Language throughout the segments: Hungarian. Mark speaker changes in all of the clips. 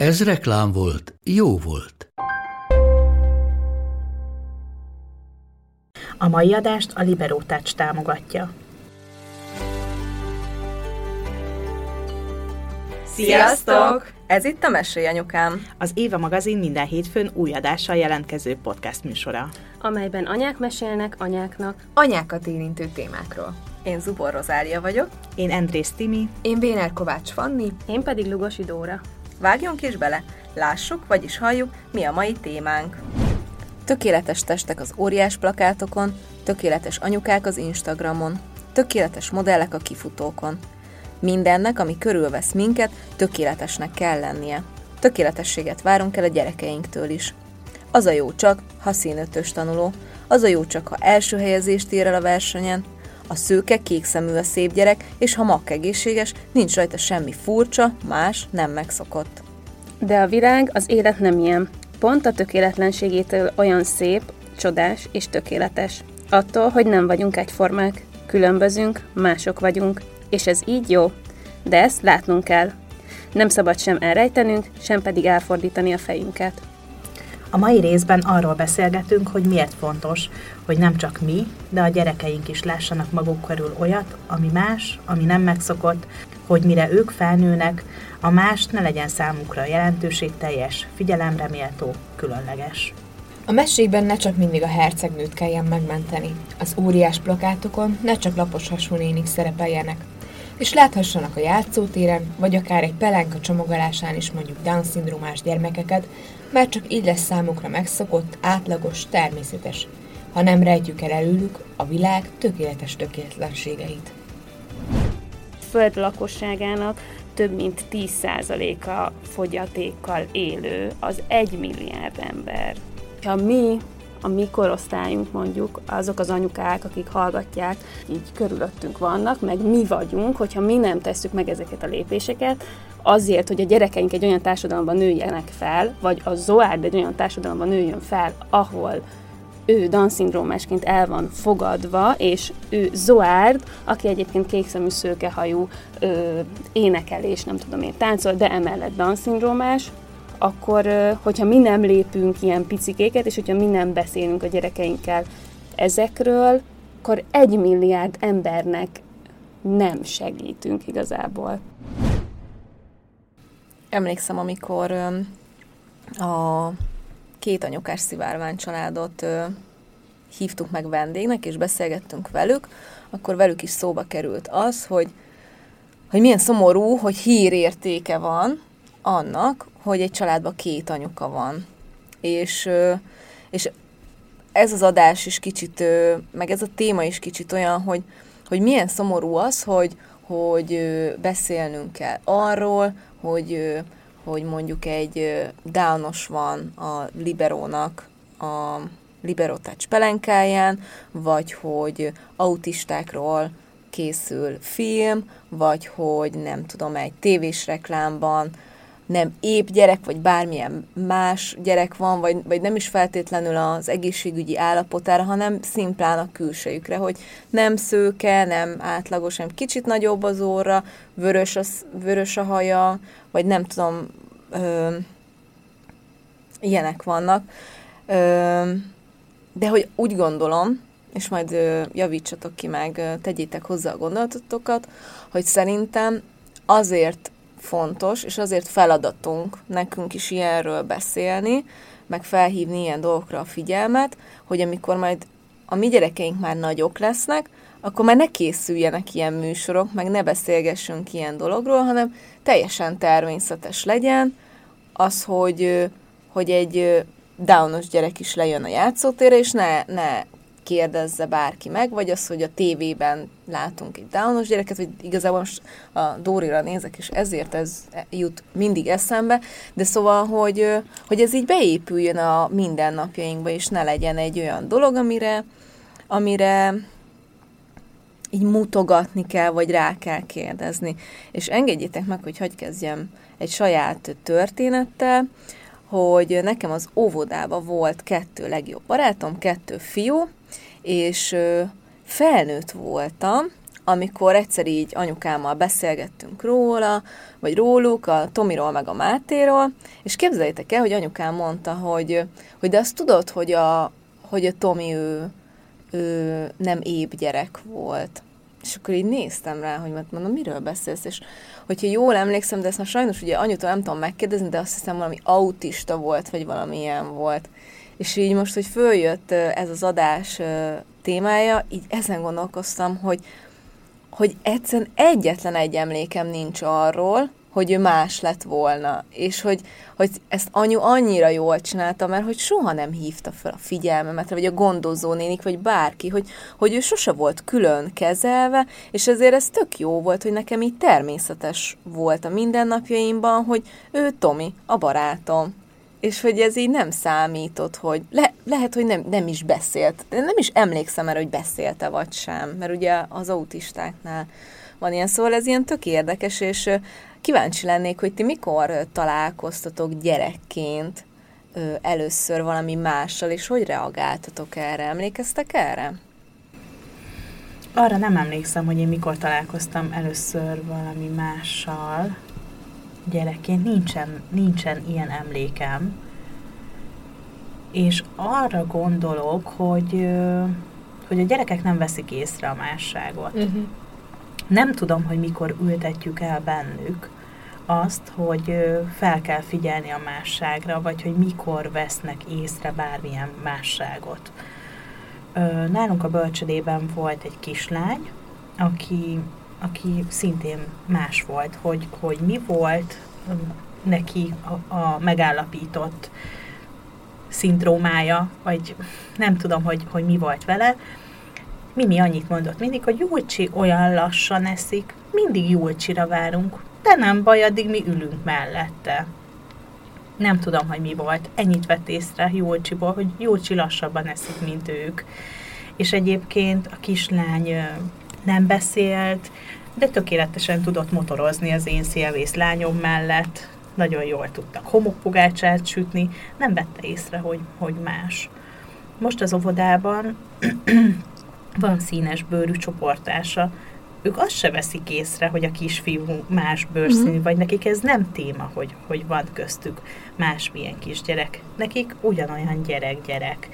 Speaker 1: Ez reklám volt, jó volt.
Speaker 2: A mai adást a Libero Touch támogatja.
Speaker 3: Sziasztok! Ez itt a Mesélj Anyukám.
Speaker 2: Az Éva magazin minden hétfőn új adással jelentkező podcast műsora.
Speaker 4: amelyben anyák mesélnek anyáknak.
Speaker 3: Anyákat érintő témákról. Én Zubor Rozália vagyok.
Speaker 2: Én Andrész Timi.
Speaker 3: Én Béner Kovács Fanni.
Speaker 4: Én pedig Lugosi Dóra.
Speaker 3: Vágjunk is bele, lássuk, vagyis halljuk, mi a mai témánk. Tökéletes testek az óriás plakátokon, tökéletes anyukák az Instagramon, tökéletes modellek a kifutókon. Mindennek, ami körülvesz minket, tökéletesnek kell lennie. Tökéletességet várunk el a gyerekeinktől is. Az a jó csak, ha színötös tanuló, az a jó csak, ha első helyezést ér el a versenyen, a szőke, kék szemű a szép gyerek, és ha makk egészséges, nincs rajta semmi furcsa, más, nem megszokott.
Speaker 4: De a világ, az élet nem ilyen. Pont a tökéletlenségétől olyan szép, csodás és tökéletes. Attól, hogy nem vagyunk egyformák, különbözünk, mások vagyunk, és ez így jó. De ezt látnunk kell. Nem szabad sem elrejtenünk, sem pedig elfordítani a fejünket.
Speaker 2: A mai részben arról beszélgetünk, hogy miért fontos, hogy nem csak mi, de a gyerekeink is lássanak maguk körül olyat, ami más, ami nem megszokott, hogy mire ők felnőnek, a más ne legyen számukra jelentőségteljes, figyelemre méltó, különleges.
Speaker 5: A mesékben ne csak mindig a hercegnőt kelljen megmenteni, az óriás plakátokon ne csak lapos hasú nénik szerepeljenek, és láthassanak a játszótéren, vagy akár egy pelenka csomagolásán is mondjuk Down-szindrómás gyermekeket, mert csak így lesz számukra megszokott, átlagos, természetes, ha nem rejtjük el előlük a világ tökéletes tökéletlenségeit.
Speaker 4: Föld lakosságának több mint 10%-a fogyatékkal élő, az 1 milliárd ember. Ha mi, a mi korosztályunk mondjuk, azok az anyukák, akik hallgatják, így körülöttünk vannak, meg mi vagyunk, hogyha mi nem tesszük meg ezeket a lépéseket, azért, hogy a gyerekeink egy olyan társadalomban nőjenek fel, vagy a Zoárd egy olyan társadalomban nőjön fel, ahol ő Down-szindrómásként el van fogadva, és ő Zoárd, aki egyébként kékszemű szőkehajú ö, énekel és nem tudom én táncol, de emellett Down-szindrómás, akkor, hogyha mi nem lépünk ilyen picikéket, és hogyha mi nem beszélünk a gyerekeinkkel ezekről, akkor egy milliárd embernek nem segítünk igazából.
Speaker 3: Emlékszem, amikor a két anyukás szivárvány családot hívtuk meg vendégnek, és beszélgettünk velük, akkor velük is szóba került az, hogy, hogy milyen szomorú, hogy hírértéke van annak, hogy egy családban két anyuka van. És, és ez az adás is kicsit, meg ez a téma is kicsit olyan, hogy, hogy milyen szomorú az, hogy, hogy beszélnünk kell arról, hogy hogy mondjuk egy downos van a liberónak a Libero Touch pelenkáján, vagy hogy autistákról készül film, vagy hogy nem tudom, egy tévés reklámban nem épp gyerek, vagy bármilyen más gyerek van, vagy, vagy nem is feltétlenül az egészségügyi állapotára, hanem szimplán a külsejükre, hogy nem szőke, nem átlagos, hanem kicsit nagyobb az óra, vörös a, vörös a haja, vagy nem tudom, ö, ilyenek vannak. Ö, de hogy úgy gondolom, és majd ö, javítsatok ki meg, ö, tegyétek hozzá a gondolatokat, hogy szerintem azért fontos, és azért feladatunk nekünk is ilyenről beszélni, meg felhívni ilyen dolgokra a figyelmet, hogy amikor majd a mi gyerekeink már nagyok lesznek, akkor már ne készüljenek ilyen műsorok, meg ne beszélgessünk ilyen dologról, hanem teljesen természetes legyen az, hogy, hogy egy downos gyerek is lejön a játszótérre, és ne, ne kérdezze bárki meg, vagy az, hogy a tévében látunk egy downos gyereket, vagy igazából most a Dórira nézek, és ezért ez jut mindig eszembe, de szóval, hogy, hogy ez így beépüljön a mindennapjainkba, és ne legyen egy olyan dolog, amire, amire így mutogatni kell, vagy rá kell kérdezni. És engedjétek meg, hogy hagyj kezdjem egy saját történettel, hogy nekem az óvodában volt kettő legjobb barátom, kettő fiú, és felnőtt voltam, amikor egyszer így anyukámmal beszélgettünk róla, vagy róluk, a Tomiról meg a Mátéról, és képzeljétek el, hogy anyukám mondta, hogy, hogy de azt tudod, hogy a, hogy a Tomi ő, ő nem épp gyerek volt. És akkor így néztem rá, hogy mondom, miről beszélsz, és hogyha jól emlékszem, de ezt már sajnos ugye anyutól nem tudom megkérdezni, de azt hiszem valami autista volt, vagy valami ilyen volt. És így most, hogy följött ez az adás témája, így ezen gondolkoztam, hogy, hogy egyszerűen egyetlen egy emlékem nincs arról, hogy ő más lett volna, és hogy, hogy ezt anyu annyira jól csinálta, mert hogy soha nem hívta fel a figyelmemet, vagy a gondozó vagy bárki, hogy, hogy ő sose volt külön kezelve, és ezért ez tök jó volt, hogy nekem így természetes volt a mindennapjaimban, hogy ő Tomi, a barátom, és hogy ez így nem számított, hogy le, lehet, hogy nem, nem is beszélt. De nem is emlékszem erre, hogy beszélte vagy sem, mert ugye az autistáknál van ilyen, szóval ez ilyen tök érdekes, és kíváncsi lennék, hogy ti mikor találkoztatok gyerekként először valami mással, és hogy reagáltatok erre? Emlékeztek erre?
Speaker 2: Arra nem emlékszem, hogy én mikor találkoztam először valami mással gyerekként. Nincsen, nincsen ilyen emlékem. És arra gondolok, hogy, hogy a gyerekek nem veszik észre a másságot. Uh-huh nem tudom, hogy mikor ültetjük el bennük azt, hogy fel kell figyelni a másságra, vagy hogy mikor vesznek észre bármilyen másságot. Nálunk a bölcsödében volt egy kislány, aki, aki szintén más volt, hogy, hogy mi volt neki a, a megállapított szindrómája, vagy nem tudom, hogy, hogy mi volt vele, Mimi annyit mondott mindig, hogy Julcsi olyan lassan eszik, mindig Julcsira várunk, de nem baj, addig mi ülünk mellette. Nem tudom, hogy mi volt. Ennyit vett észre Julcsiból, hogy Julcsi lassabban eszik, mint ők. És egyébként a kislány nem beszélt, de tökéletesen tudott motorozni az én szélvész lányom mellett. Nagyon jól tudtak homokpogácsát sütni, nem vette észre, hogy, hogy más. Most az óvodában van színes bőrű csoportása, ők azt se veszik észre, hogy a kisfiú más bőrszínű, mm. vagy nekik ez nem téma, hogy, hogy van köztük másmilyen kisgyerek. Nekik ugyanolyan gyerek-gyerek.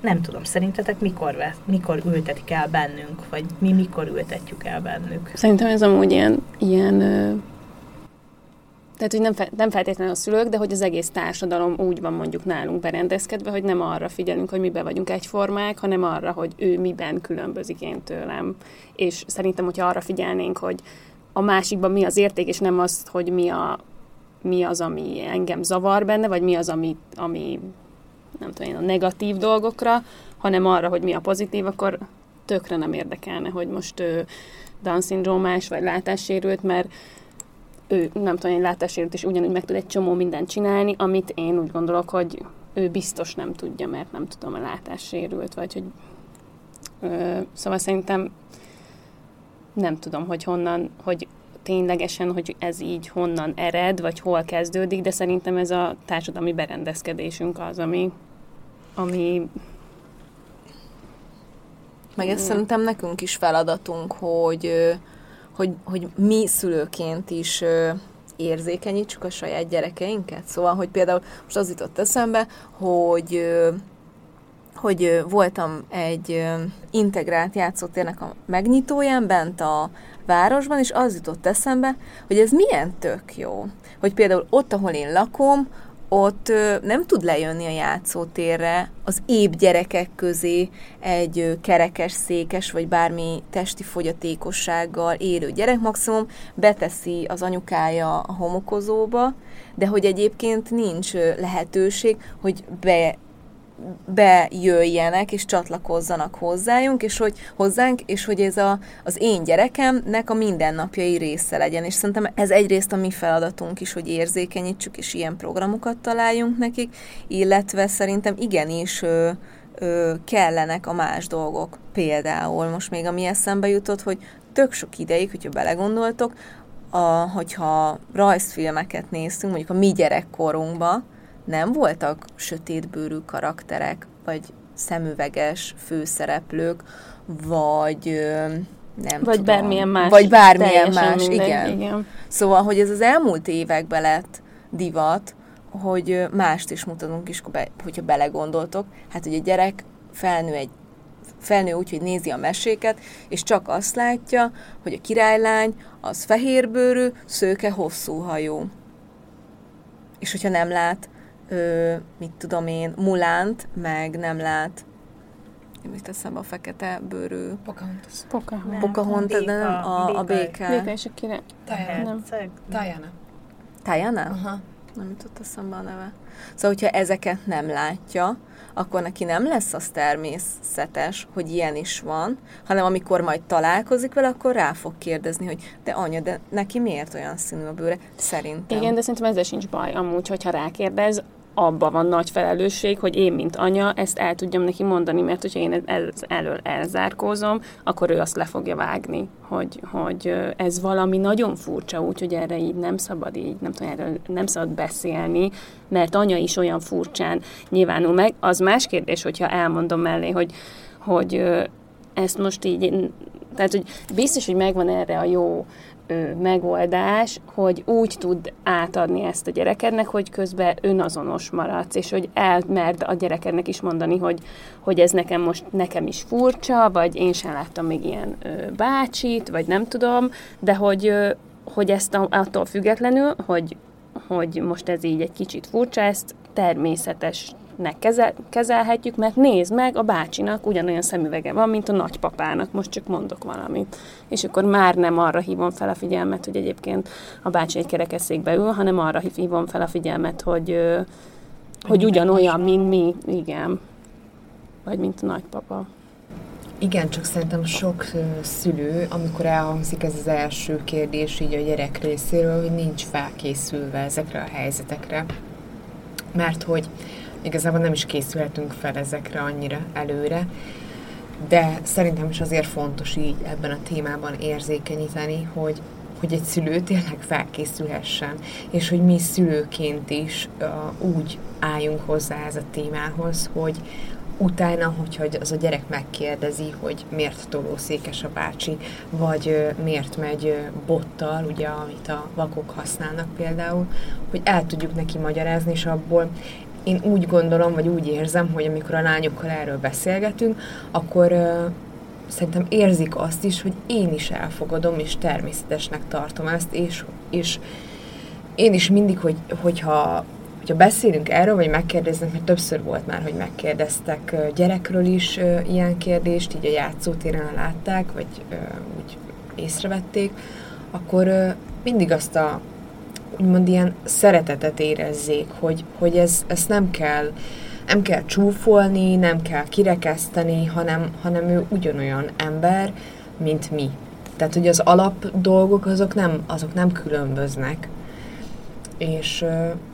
Speaker 2: Nem tudom, szerintetek mikor, mikor ültetik el bennünk, vagy mi mikor ültetjük el bennük?
Speaker 4: Szerintem ez amúgy ilyen, ilyen tehát, hogy nem, fe, nem feltétlenül a szülők, de hogy az egész társadalom úgy van mondjuk nálunk berendezkedve, hogy nem arra figyelünk, hogy miben vagyunk egyformák, hanem arra, hogy ő miben különbözik én tőlem. És szerintem, hogyha arra figyelnénk, hogy a másikban mi az érték, és nem azt, hogy mi, a, mi az, ami engem zavar benne, vagy mi az, ami, ami nem tudom én, a negatív dolgokra, hanem arra, hogy mi a pozitív, akkor tökre nem érdekelne, hogy most ő Down-szindrómás vagy látássérült, mert ő nem tudom, én látássérült, és ugyanúgy meg tud egy csomó mindent csinálni, amit én úgy gondolok, hogy ő biztos nem tudja, mert nem tudom, a látássérült, vagy hogy ö, szóval szerintem nem tudom, hogy honnan, hogy ténylegesen, hogy ez így honnan ered, vagy hol kezdődik, de szerintem ez a társadalmi berendezkedésünk az, ami, ami
Speaker 3: meg ezt szerintem nekünk is feladatunk, hogy hogy, hogy mi szülőként is érzékenyítsük a saját gyerekeinket. Szóval, hogy például most az jutott eszembe, hogy hogy voltam egy integrált játszótérnek a megnyitóján bent a városban, és az jutott eszembe, hogy ez milyen tök jó. Hogy például ott, ahol én lakom, ott nem tud lejönni a játszótérre az épp gyerekek közé egy kerekes, székes vagy bármi testi fogyatékossággal élő gyerek maximum beteszi az anyukája a homokozóba, de hogy egyébként nincs lehetőség, hogy be bejöjjenek és csatlakozzanak hozzájunk, és hogy hozzánk, és hogy ez a, az én gyerekemnek a mindennapjai része legyen. És szerintem ez egyrészt a mi feladatunk is, hogy érzékenyítsük, és ilyen programokat találjunk nekik, illetve szerintem igenis ö, ö, kellenek a más dolgok. Például most még ami eszembe jutott, hogy tök sok ideig, hogyha belegondoltok, a, hogyha rajzfilmeket néztünk, mondjuk a mi gyerekkorunkban, nem voltak sötétbőrű karakterek, vagy szemüveges főszereplők, vagy nem
Speaker 4: Vagy
Speaker 3: tudom,
Speaker 4: bármilyen más.
Speaker 3: Vagy bármilyen más,
Speaker 4: mindegy,
Speaker 3: igen.
Speaker 4: igen.
Speaker 3: Szóval, hogy ez az elmúlt években lett divat, hogy mást is mutatunk is, hogyha belegondoltok. Hát, hogy a gyerek felnő egy felnő úgy, hogy nézi a meséket, és csak azt látja, hogy a királylány az fehérbőrű, szőke, hosszú hajú. És hogyha nem lát, ö, mit tudom én, Mulánt, meg nem lát mit teszem a fekete bőrű
Speaker 5: Pocahontas.
Speaker 4: Pocahontas.
Speaker 3: Pocahontas, de nem a, a béke.
Speaker 4: Béka és a király. Nem.
Speaker 5: Diana.
Speaker 3: Diana?
Speaker 5: Aha.
Speaker 3: Nem jutott eszembe a neve. Szóval, hogyha ezeket nem látja, akkor neki nem lesz az természetes, hogy ilyen is van, hanem amikor majd találkozik vele, akkor rá fog kérdezni, hogy de anya, de neki miért olyan színű a bőre? Szerintem.
Speaker 4: Igen, de szerintem ezzel sincs baj amúgy, hogyha rákérdez, abban van nagy felelősség, hogy én, mint anya, ezt el tudjam neki mondani, mert hogyha én ez elől elzárkózom, akkor ő azt le fogja vágni, hogy, hogy ez valami nagyon furcsa, úgyhogy erre így nem szabad így, nem tudom, erről nem szabad beszélni, mert anya is olyan furcsán nyilvánul meg. Az más kérdés, hogyha elmondom mellé, hogy, hogy ezt most így, tehát, hogy biztos, hogy megvan erre a jó megoldás, hogy úgy tud átadni ezt a gyerekednek, hogy közben önazonos maradsz, és hogy elmerd a gyerekednek is mondani, hogy, hogy ez nekem most nekem is furcsa, vagy én sem láttam még ilyen ö, bácsit, vagy nem tudom, de hogy, ö, hogy ezt a, attól függetlenül, hogy, hogy most ez így egy kicsit furcsa, ezt természetes nek kezel, kezelhetjük, mert nézd meg, a bácsinak ugyanolyan szemüvege van, mint a nagypapának, most csak mondok valamit. És akkor már nem arra hívom fel a figyelmet, hogy egyébként a bácsi egy kerekesszékbe ül, hanem arra hívom fel a figyelmet, hogy, hogy ugyanolyan, mint mi, igen. Vagy mint a nagypapa.
Speaker 5: Igen, csak szerintem sok szülő, amikor elhangzik ez az első kérdés így a gyerek részéről, hogy nincs felkészülve ezekre a helyzetekre. Mert hogy igazából nem is készülhetünk fel ezekre annyira előre, de szerintem is azért fontos így ebben a témában érzékenyíteni, hogy, hogy egy szülő tényleg felkészülhessen, és hogy mi szülőként is uh, úgy álljunk hozzá ez a témához, hogy utána, hogyha az a gyerek megkérdezi, hogy miért tolószékes a bácsi, vagy uh, miért megy uh, bottal, ugye, amit a vakok használnak például, hogy el tudjuk neki magyarázni, és abból én úgy gondolom, vagy úgy érzem, hogy amikor a lányokkal erről beszélgetünk, akkor szerintem érzik azt is, hogy én is elfogadom, és természetesnek tartom ezt, és, és én is mindig, hogy, hogyha, hogyha beszélünk erről, vagy megkérdeznek, mert többször volt már, hogy megkérdeztek gyerekről is ilyen kérdést, így a játszótéren látták, vagy úgy észrevették, akkor mindig azt a úgymond ilyen szeretetet érezzék, hogy, hogy ez, ezt nem kell, nem kell csúfolni, nem kell kirekeszteni, hanem, hanem ő ugyanolyan ember, mint mi. Tehát, hogy az alap dolgok azok nem, azok nem különböznek. És...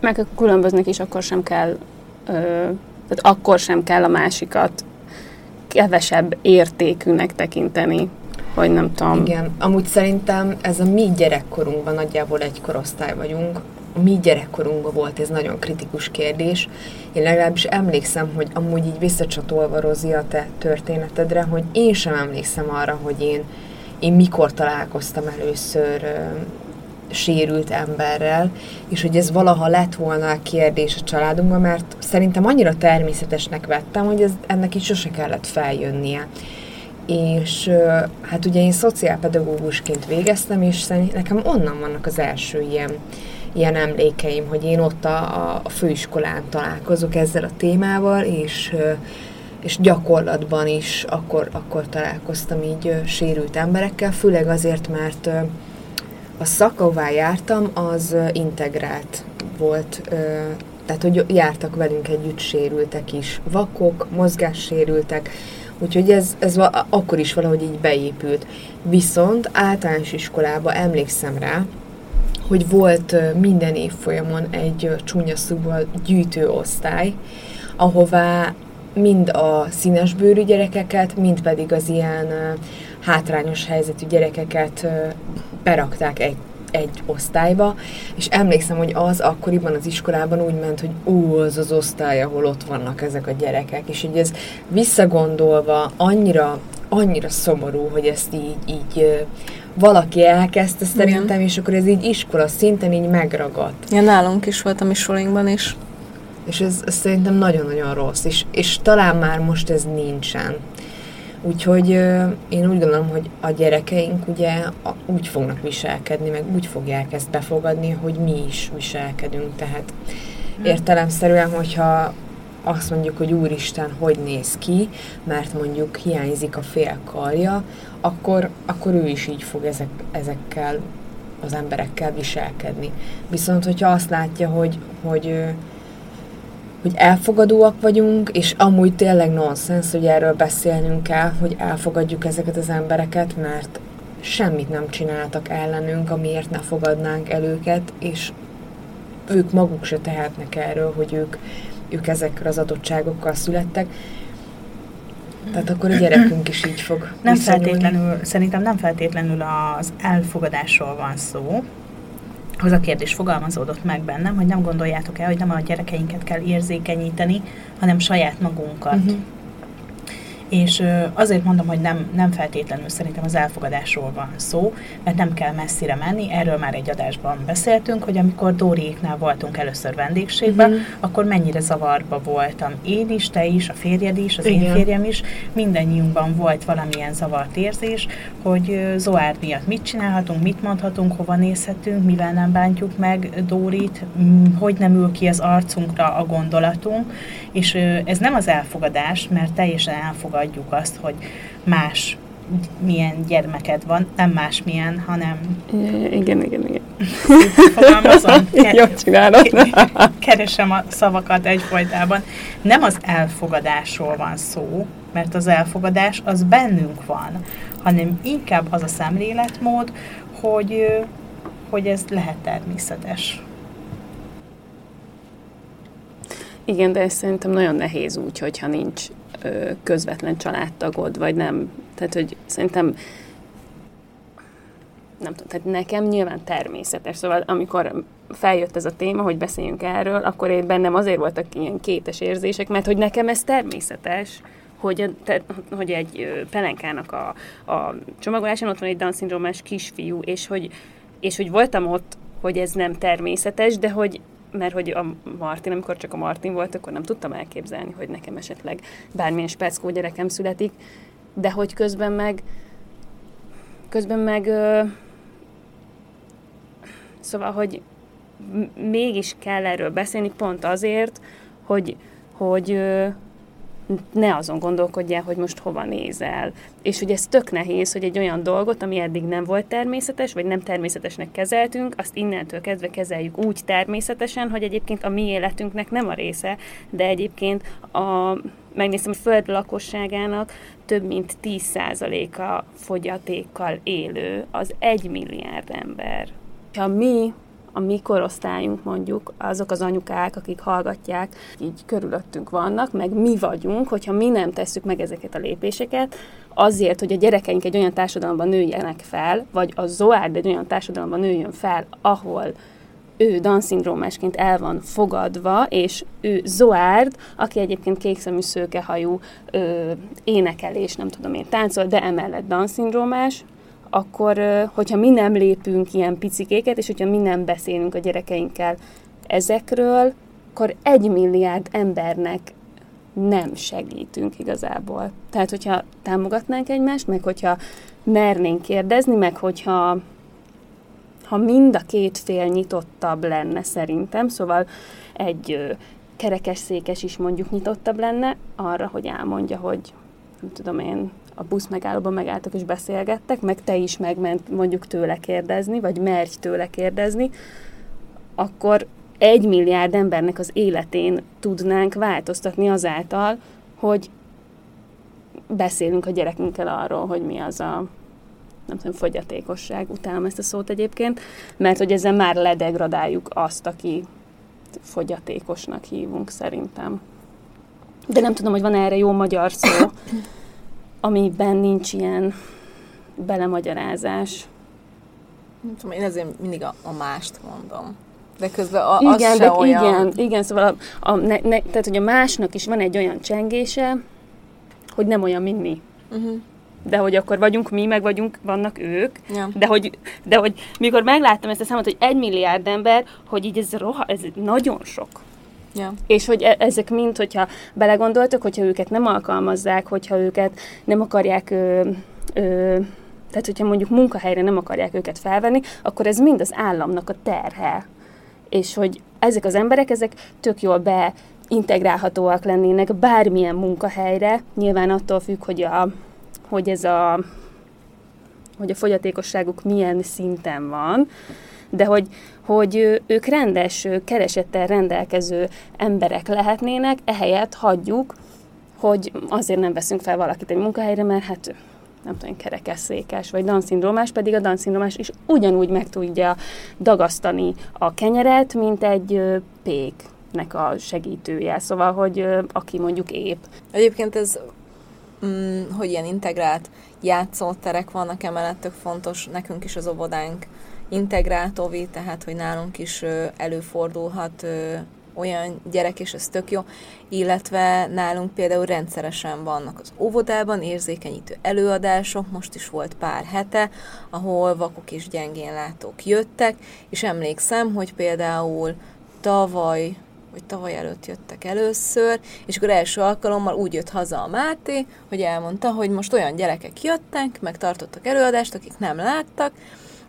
Speaker 4: Meg különböznek is, akkor sem kell, tehát akkor sem kell a másikat kevesebb értékűnek tekinteni vagy nem tudom.
Speaker 5: Igen, amúgy szerintem ez a mi gyerekkorunkban, nagyjából egy korosztály vagyunk, a mi gyerekkorunkban volt ez nagyon kritikus kérdés. Én legalábbis emlékszem, hogy amúgy így visszacsatolva Rozi a te történetedre, hogy én sem emlékszem arra, hogy én, én mikor találkoztam először ö, sérült emberrel, és hogy ez valaha lett volna a kérdés a családunkban, mert szerintem annyira természetesnek vettem, hogy ez, ennek is sose kellett feljönnie és hát ugye én szociálpedagógusként végeztem, és nekem onnan vannak az első ilyen, ilyen emlékeim, hogy én ott a, a főiskolán találkozok ezzel a témával, és, és gyakorlatban is akkor, akkor találkoztam így sérült emberekkel, főleg azért, mert a szak, jártam, az integrált volt tehát hogy jártak velünk együtt sérültek is, vakok, mozgássérültek, úgyhogy ez, ez akkor is valahogy így beépült. Viszont általános iskolába emlékszem rá, hogy volt minden évfolyamon egy csúnya szóval gyűjtő osztály, ahová mind a színesbőrű gyerekeket, mind pedig az ilyen hátrányos helyzetű gyerekeket berakták egy egy osztályba, és emlékszem, hogy az akkoriban az iskolában úgy ment, hogy ú, az az osztály, ahol ott vannak ezek a gyerekek, és így ez visszagondolva annyira, annyira szomorú, hogy ezt így, így valaki elkezdte szerintem, Igen. és akkor ez így iskola szinten így megragadt.
Speaker 3: Ja, nálunk is volt a misolinkban is.
Speaker 5: És ez, ez szerintem nagyon-nagyon rossz, és, és talán már most ez nincsen. Úgyhogy én úgy gondolom, hogy a gyerekeink ugye úgy fognak viselkedni, meg úgy fogják ezt befogadni, hogy mi is viselkedünk. Tehát hm. értelemszerűen, hogyha azt mondjuk, hogy Úristen, hogy néz ki, mert mondjuk hiányzik a fél karja, akkor, akkor ő is így fog ezek, ezekkel az emberekkel viselkedni. Viszont, hogyha azt látja, hogy, hogy hogy elfogadóak vagyunk, és amúgy tényleg nonsens, hogy erről beszélnünk kell, hogy elfogadjuk ezeket az embereket, mert semmit nem csináltak ellenünk, amiért ne fogadnánk el őket, és ők maguk se tehetnek erről, hogy ők, ők ezekkel az adottságokkal születtek. Tehát akkor a gyerekünk is így fog
Speaker 2: Nem feltétlenül, szerintem nem feltétlenül az elfogadásról van szó, az a kérdés fogalmazódott meg bennem, hogy nem gondoljátok el, hogy nem a gyerekeinket kell érzékenyíteni, hanem saját magunkat. Uh-huh. És azért mondom, hogy nem, nem feltétlenül szerintem az elfogadásról van szó, mert nem kell messzire menni, erről már egy adásban beszéltünk, hogy amikor Dóriéknál voltunk először vendégségben, uh-huh. akkor mennyire zavarba voltam. Én is, te is, a férjed is, az Igen. én férjem is, mindannyiunkban volt valamilyen zavart érzés, hogy Zoárd miatt mit csinálhatunk, mit mondhatunk, hova nézhetünk, mivel nem bántjuk meg Dórit, hogy nem ül ki az arcunkra a gondolatunk, és ez nem az elfogadás, mert teljesen elfogadjuk azt, hogy más milyen gyermeked van, nem más milyen, hanem...
Speaker 4: Igen, igen, igen.
Speaker 2: Fogalmazom.
Speaker 4: Jó csinálod.
Speaker 2: Keresem a szavakat egyfolytában. Nem az elfogadásról van szó, mert az elfogadás az bennünk van, hanem inkább az a szemléletmód, hogy, hogy ez lehet természetes.
Speaker 4: Igen, de ez szerintem nagyon nehéz úgy, hogyha nincs közvetlen családtagod, vagy nem. Tehát, hogy szerintem nem tudom, tehát nekem nyilván természetes. Szóval amikor feljött ez a téma, hogy beszéljünk erről, akkor én bennem azért voltak ilyen kétes érzések, mert hogy nekem ez természetes, hogy, te, hogy egy pelenkának a, a csomagolásán ott van egy Down-szindrómás kisfiú, és hogy, és hogy voltam ott, hogy ez nem természetes, de hogy mert hogy a Martin, amikor csak a Martin volt, akkor nem tudtam elképzelni, hogy nekem esetleg bármilyen speckó gyerekem születik, de hogy közben meg közben meg ö, szóval, hogy mégis kell erről beszélni pont azért, hogy, hogy ö, ne azon gondolkodjál, hogy most hova nézel. És hogy ez tök nehéz, hogy egy olyan dolgot, ami eddig nem volt természetes, vagy nem természetesnek kezeltünk, azt innentől kezdve kezeljük úgy természetesen, hogy egyébként a mi életünknek nem a része, de egyébként a, megnéztem, hogy föld lakosságának több mint 10%-a fogyatékkal élő, az 1 milliárd ember. Ha mi a mi korosztályunk mondjuk, azok az anyukák, akik hallgatják, így körülöttünk vannak, meg mi vagyunk, hogyha mi nem tesszük meg ezeket a lépéseket, azért, hogy a gyerekeink egy olyan társadalomban nőjenek fel, vagy a Zoárd egy olyan társadalomban nőjön fel, ahol ő Down-szindrómásként el van fogadva, és ő Zoárd, aki egyébként kékszemű szőkehajú, ö, énekel és nem tudom én táncol, de emellett Down-szindrómás, akkor hogyha mi nem lépünk ilyen picikéket, és hogyha mi nem beszélünk a gyerekeinkkel ezekről, akkor egy milliárd embernek nem segítünk igazából. Tehát, hogyha támogatnánk egymást, meg hogyha mernénk kérdezni, meg hogyha ha mind a két fél nyitottabb lenne szerintem, szóval egy kerekes székes is mondjuk nyitottabb lenne arra, hogy elmondja, hogy nem tudom én, a busz megállóban megálltak és beszélgettek, meg te is megment mondjuk tőle kérdezni, vagy merj tőle kérdezni, akkor, egy milliárd embernek az életén tudnánk változtatni azáltal, hogy beszélünk a gyerekünkkel arról, hogy mi az a nem tudom, fogyatékosság, utálom ezt a szót egyébként, mert hogy ezzel már ledegradáljuk azt, aki fogyatékosnak hívunk szerintem. De nem tudom, hogy van erre jó magyar szó, amiben nincs ilyen belemagyarázás.
Speaker 3: Nem tudom, én ezért mindig a, a mást mondom. De közben a,
Speaker 4: igen,
Speaker 3: az
Speaker 4: de
Speaker 3: se olyan...
Speaker 4: igen, igen, szóval a, a, ne, ne, tehát, hogy a másnak is van egy olyan csengése, hogy nem olyan, mint mi.
Speaker 3: Uh-huh.
Speaker 4: De hogy akkor vagyunk mi, meg vagyunk, vannak ők.
Speaker 3: Ja.
Speaker 4: De, hogy, de hogy mikor megláttam ezt a számot, hogy egy milliárd ember, hogy így ez, roha, ez nagyon sok.
Speaker 3: Ja.
Speaker 4: És hogy e- ezek mind, hogyha belegondoltok, hogyha őket nem alkalmazzák, hogyha őket nem akarják, ö, ö, tehát hogyha mondjuk munkahelyre nem akarják őket felvenni, akkor ez mind az államnak a terhe. És hogy ezek az emberek, ezek tök jól beintegrálhatóak lennének bármilyen munkahelyre, nyilván attól függ, hogy, a, hogy ez a hogy a fogyatékosságuk milyen szinten van, de hogy, hogy ők rendes keresettel rendelkező emberek lehetnének, ehelyett hagyjuk, hogy azért nem veszünk fel valakit egy munkahelyre, mert hát nem tudom, kerekesszékes, vagy Down-szindrómás, pedig a Down-szindrómás is ugyanúgy meg tudja dagasztani a kenyeret, mint egy péknek a segítője. Szóval, hogy aki mondjuk épp.
Speaker 3: Egyébként ez, mm, hogy ilyen integrált játszóterek vannak emellett, tök fontos, nekünk is az óvodánk integrált ovi, tehát hogy nálunk is előfordulhat olyan gyerek, és ez tök jó, illetve nálunk például rendszeresen vannak az óvodában érzékenyítő előadások, most is volt pár hete, ahol vakok és gyengén látók jöttek, és emlékszem, hogy például tavaly vagy tavaly előtt jöttek először, és akkor első alkalommal úgy jött haza a Máté, hogy elmondta, hogy most olyan gyerekek jöttek, meg tartottak előadást, akik nem láttak,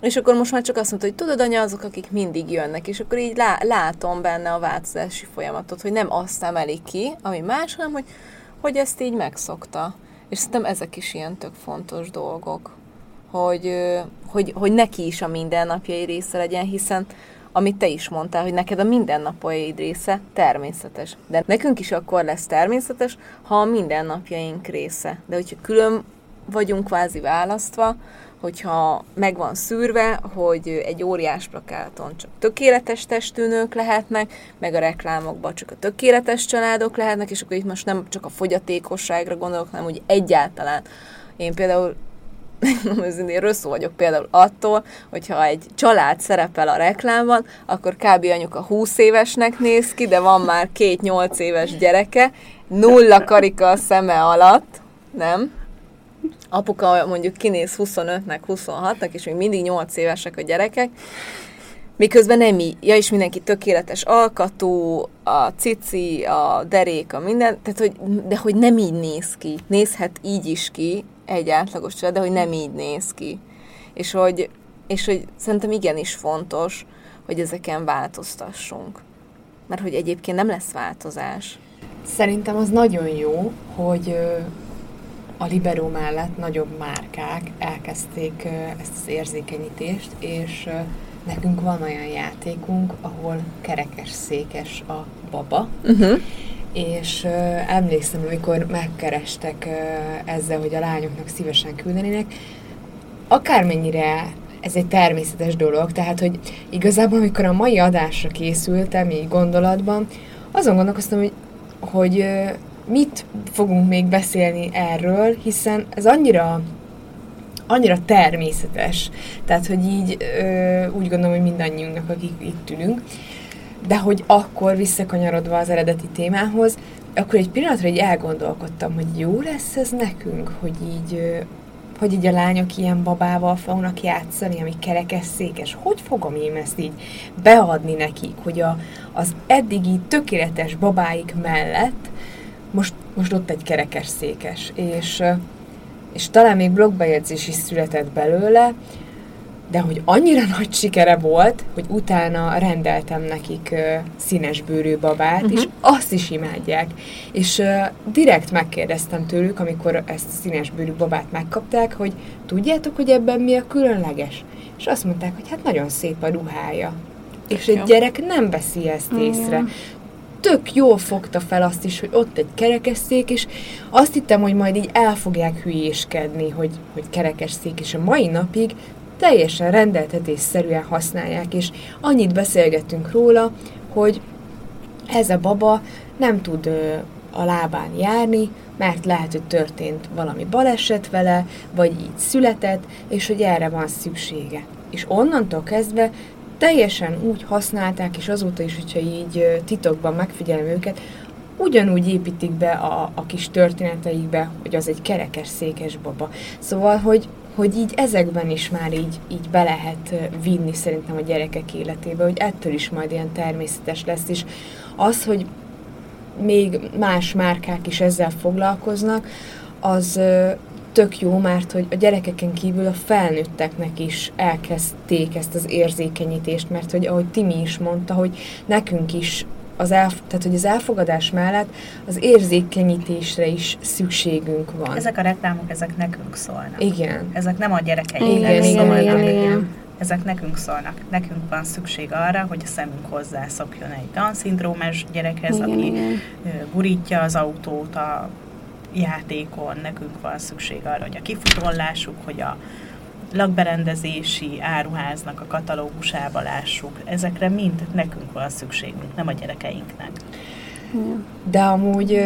Speaker 3: és akkor most már csak azt mondta, hogy tudod, anya, azok, akik mindig jönnek, és akkor így lá- látom benne a változási folyamatot, hogy nem azt emeli ki, ami más, hanem hogy, hogy ezt így megszokta. És szerintem ezek is ilyen tök fontos dolgok, hogy, hogy, hogy neki is a mindennapjai része legyen, hiszen amit te is mondtál, hogy neked a mindennapjaid része természetes. De nekünk is akkor lesz természetes, ha a mindennapjaink része. De hogyha külön vagyunk kvázi választva, hogyha meg van szűrve, hogy egy óriás plakáton csak tökéletes testű nők lehetnek, meg a reklámokban csak a tökéletes családok lehetnek, és akkor itt most nem csak a fogyatékosságra gondolok, hanem úgy egyáltalán. Én például én rosszul vagyok például attól, hogyha egy család szerepel a reklámban, akkor kb. anyuka 20 évesnek néz ki, de van már két 8 éves gyereke, nulla karika a szeme alatt, nem? Apuka mondjuk kinéz 25-nek, 26-nak, és még mindig 8 évesek a gyerekek, Miközben nem így. Ja, és mindenki tökéletes alkatú, a cici, a derék, a minden, tehát hogy, de hogy nem így néz ki. Nézhet így is ki egy átlagos család, de hogy nem így néz ki. És hogy, és hogy szerintem igenis fontos, hogy ezeken változtassunk. Mert hogy egyébként nem lesz változás.
Speaker 5: Szerintem az nagyon jó, hogy a Libero mellett nagyobb márkák elkezdték ezt az érzékenyítést, és nekünk van olyan játékunk, ahol kerekes székes a baba,
Speaker 3: Uh-huh.
Speaker 5: és emlékszem, amikor megkerestek ö, ezzel, hogy a lányoknak szívesen küldenének, akármennyire ez egy természetes dolog, tehát, hogy igazából, amikor a mai adásra készültem, így gondolatban, azon gondolkoztam, hogy, hogy mit fogunk még beszélni erről, hiszen ez annyira annyira természetes. Tehát, hogy így ö, úgy gondolom, hogy mindannyiunknak, akik itt ülünk, de hogy akkor visszakanyarodva az eredeti témához, akkor egy pillanatra így elgondolkodtam, hogy jó lesz ez nekünk, hogy így, ö, hogy így a lányok ilyen babával fognak játszani, ami kerekes székes. Hogy fogom én ezt így beadni nekik, hogy a, az eddigi tökéletes babáik mellett most, most ott egy kerekes székes, és, és talán még blogbejegyzés is született belőle, de hogy annyira nagy sikere volt, hogy utána rendeltem nekik uh, színes bőrű babát, uh-huh. és azt is imádják. És uh, direkt megkérdeztem tőlük, amikor ezt a színes bőrű babát megkapták, hogy tudjátok, hogy ebben mi a különleges? És azt mondták, hogy hát nagyon szép a ruhája. és egy gyerek nem veszi ezt észre. Tök jól fogta fel azt is, hogy ott egy kerekesszék, és azt hittem, hogy majd így el fogják hülyéskedni, hogy, hogy kerekesszék, és a mai napig teljesen rendeltetésszerűen használják, és annyit beszélgettünk róla, hogy ez a baba nem tud ö, a lábán járni, mert lehet, hogy történt valami baleset vele, vagy így született, és hogy erre van szüksége. És onnantól kezdve teljesen úgy használták, és azóta is, hogyha így titokban megfigyelem őket, ugyanúgy építik be a, a kis történeteikbe, hogy az egy kerekes székes baba. Szóval, hogy, hogy így ezekben is már így, így be lehet vinni szerintem a gyerekek életébe, hogy ettől is majd ilyen természetes lesz, és az, hogy még más márkák is ezzel foglalkoznak, az tök jó, mert hogy a gyerekeken kívül a felnőtteknek is elkezdték ezt az érzékenyítést, mert hogy ahogy Timi is mondta, hogy nekünk is az, elf, tehát, hogy az elfogadás mellett az érzékenyítésre is szükségünk van.
Speaker 2: Ezek a reklámok, ezek nekünk szólnak.
Speaker 5: Igen.
Speaker 2: Ezek nem a gyerekeinknek
Speaker 5: Igen, igen,
Speaker 2: szólnak.
Speaker 5: igen,
Speaker 4: igen.
Speaker 2: Ezek nekünk szólnak. Nekünk van szükség arra, hogy a szemünk hozzászokjon egy Down-szindrómás gyerekhez,
Speaker 4: Igen,
Speaker 2: aki
Speaker 4: igen.
Speaker 2: gurítja az autót a játékon, nekünk van szükség arra, hogy a kifutón lássuk, hogy a lakberendezési áruháznak a katalógusába lássuk. Ezekre mind nekünk van szükségünk, nem a gyerekeinknek.
Speaker 5: De amúgy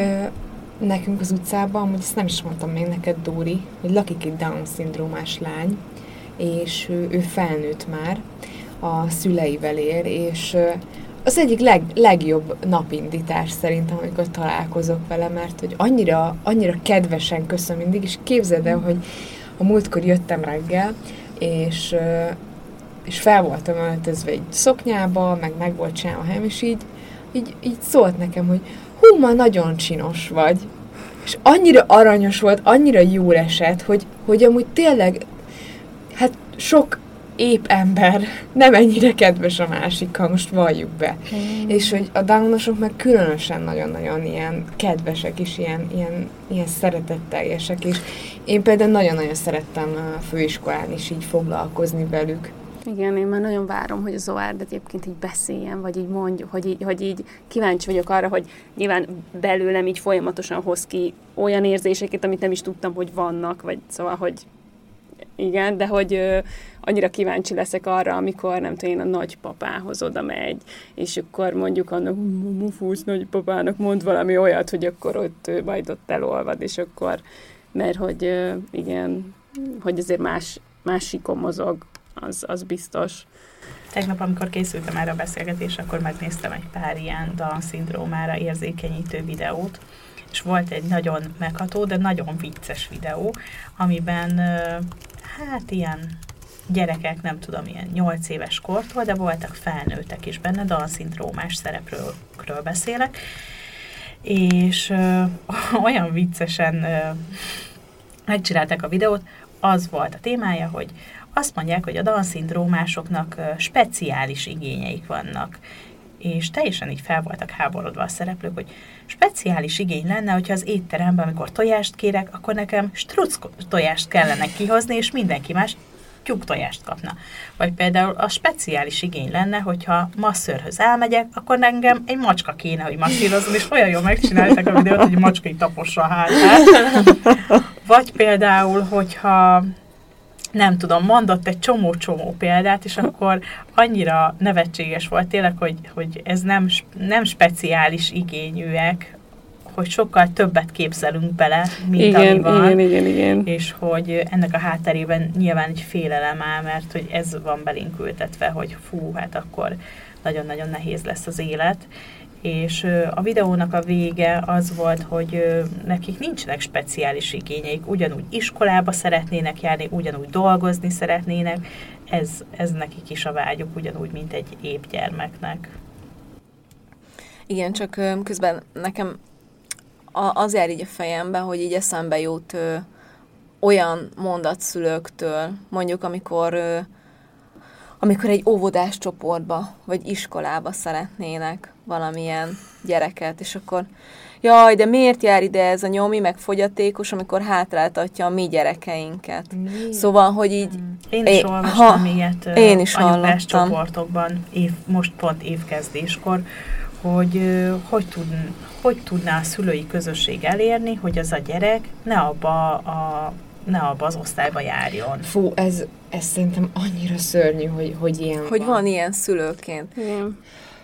Speaker 5: nekünk az utcában, amúgy ezt nem is mondtam még neked, Dóri, hogy lakik egy Down-szindrómás lány, és ő, ő felnőtt már, a szüleivel él, és az egyik leg, legjobb napindítás szerintem, amikor találkozok vele, mert hogy annyira, annyira kedvesen köszön mindig, és képzeld el, hogy a múltkor jöttem reggel, és, és fel voltam öltözve egy szoknyába, meg meg volt csinálva a helyem, és így, így, így szólt nekem, hogy hú, ma nagyon csinos vagy. És annyira aranyos volt, annyira jól esett, hogy, hogy amúgy tényleg, hát sok épp ember nem ennyire kedves a másikkal, most valljuk be. Mm. És hogy a downosok meg különösen nagyon-nagyon ilyen kedvesek és ilyen, ilyen, ilyen szeretetteljesek, és én például nagyon-nagyon szerettem a főiskolán is így foglalkozni velük.
Speaker 4: Igen, én már nagyon várom, hogy a Zoárd egyébként így beszéljen, vagy így mondja, hogy így, hogy így kíváncsi vagyok arra, hogy nyilván belőlem így folyamatosan hoz ki olyan érzéseket, amit nem is tudtam, hogy vannak, vagy szóval, hogy igen, de hogy ö, annyira kíváncsi leszek arra, amikor nem tudom én, a nagypapához oda megy, és akkor mondjuk annak, mufusz nagypapának mond valami olyat, hogy akkor ott ő majd ott elolvad, és akkor, mert hogy ö, igen, hogy azért más, másikon mozog, az, az biztos.
Speaker 2: Tegnap, amikor készültem erre a beszélgetésre, akkor megnéztem egy pár ilyen Down-szindrómára érzékenyítő videót, és volt egy nagyon megható, de nagyon vicces videó, amiben hát ilyen gyerekek, nem tudom, ilyen 8 éves kortól, de voltak felnőttek is benne, Down-szindrómás szerepről beszélek, és ö, olyan viccesen ö, megcsinálták a videót, az volt a témája, hogy azt mondják, hogy a Down-szindrómásoknak ö, speciális igényeik vannak. És teljesen így fel voltak háborodva a szereplők, hogy speciális igény lenne, hogyha az étteremben, amikor tojást kérek, akkor nekem struc tojást kellene kihozni, és mindenki más tyúk tojást kapna. Vagy például a speciális igény lenne, hogyha masszörhöz elmegyek, akkor engem egy macska kéne, hogy masszírozzon, és olyan jól megcsinálták a videót, hogy a macska így tapossa a hátát. Vagy például, hogyha nem tudom, mondott egy csomó-csomó példát, és akkor annyira nevetséges volt tényleg, hogy, hogy ez nem, nem speciális igényűek, hogy sokkal többet képzelünk bele, mint
Speaker 4: igen,
Speaker 2: ami van.
Speaker 4: igen, igen, igen.
Speaker 2: És hogy ennek a hátterében nyilván egy félelem áll, mert hogy ez van belénk ültetve, hogy fú, hát akkor nagyon-nagyon nehéz lesz az élet. És a videónak a vége az volt, hogy nekik nincsenek speciális igényeik, ugyanúgy iskolába szeretnének járni, ugyanúgy dolgozni szeretnének, ez, ez nekik is a vágyuk, ugyanúgy, mint egy épp gyermeknek.
Speaker 3: Igen, csak közben nekem az jár így a fejembe, hogy így eszembe jut olyan mondat szülőktől, mondjuk amikor amikor egy óvodás csoportba vagy iskolába szeretnének valamilyen gyereket, és akkor jaj, de miért jár ide ez a nyomi, meg fogyatékos, amikor hátráltatja a mi gyerekeinket.
Speaker 5: Mi?
Speaker 3: Szóval, hogy így...
Speaker 2: Én is
Speaker 3: É-
Speaker 2: olvastam
Speaker 3: ha,
Speaker 2: ilyet
Speaker 3: én is
Speaker 2: anyukás csoportokban, év, most pont évkezdéskor, hogy hogy, tud, hogy tudná a szülői közösség elérni, hogy az a gyerek ne abba, a, ne abba az osztályba járjon.
Speaker 5: Fú, ez, ez szerintem annyira szörnyű, hogy, hogy ilyen
Speaker 3: Hogy van ilyen szülőként.
Speaker 4: Igen.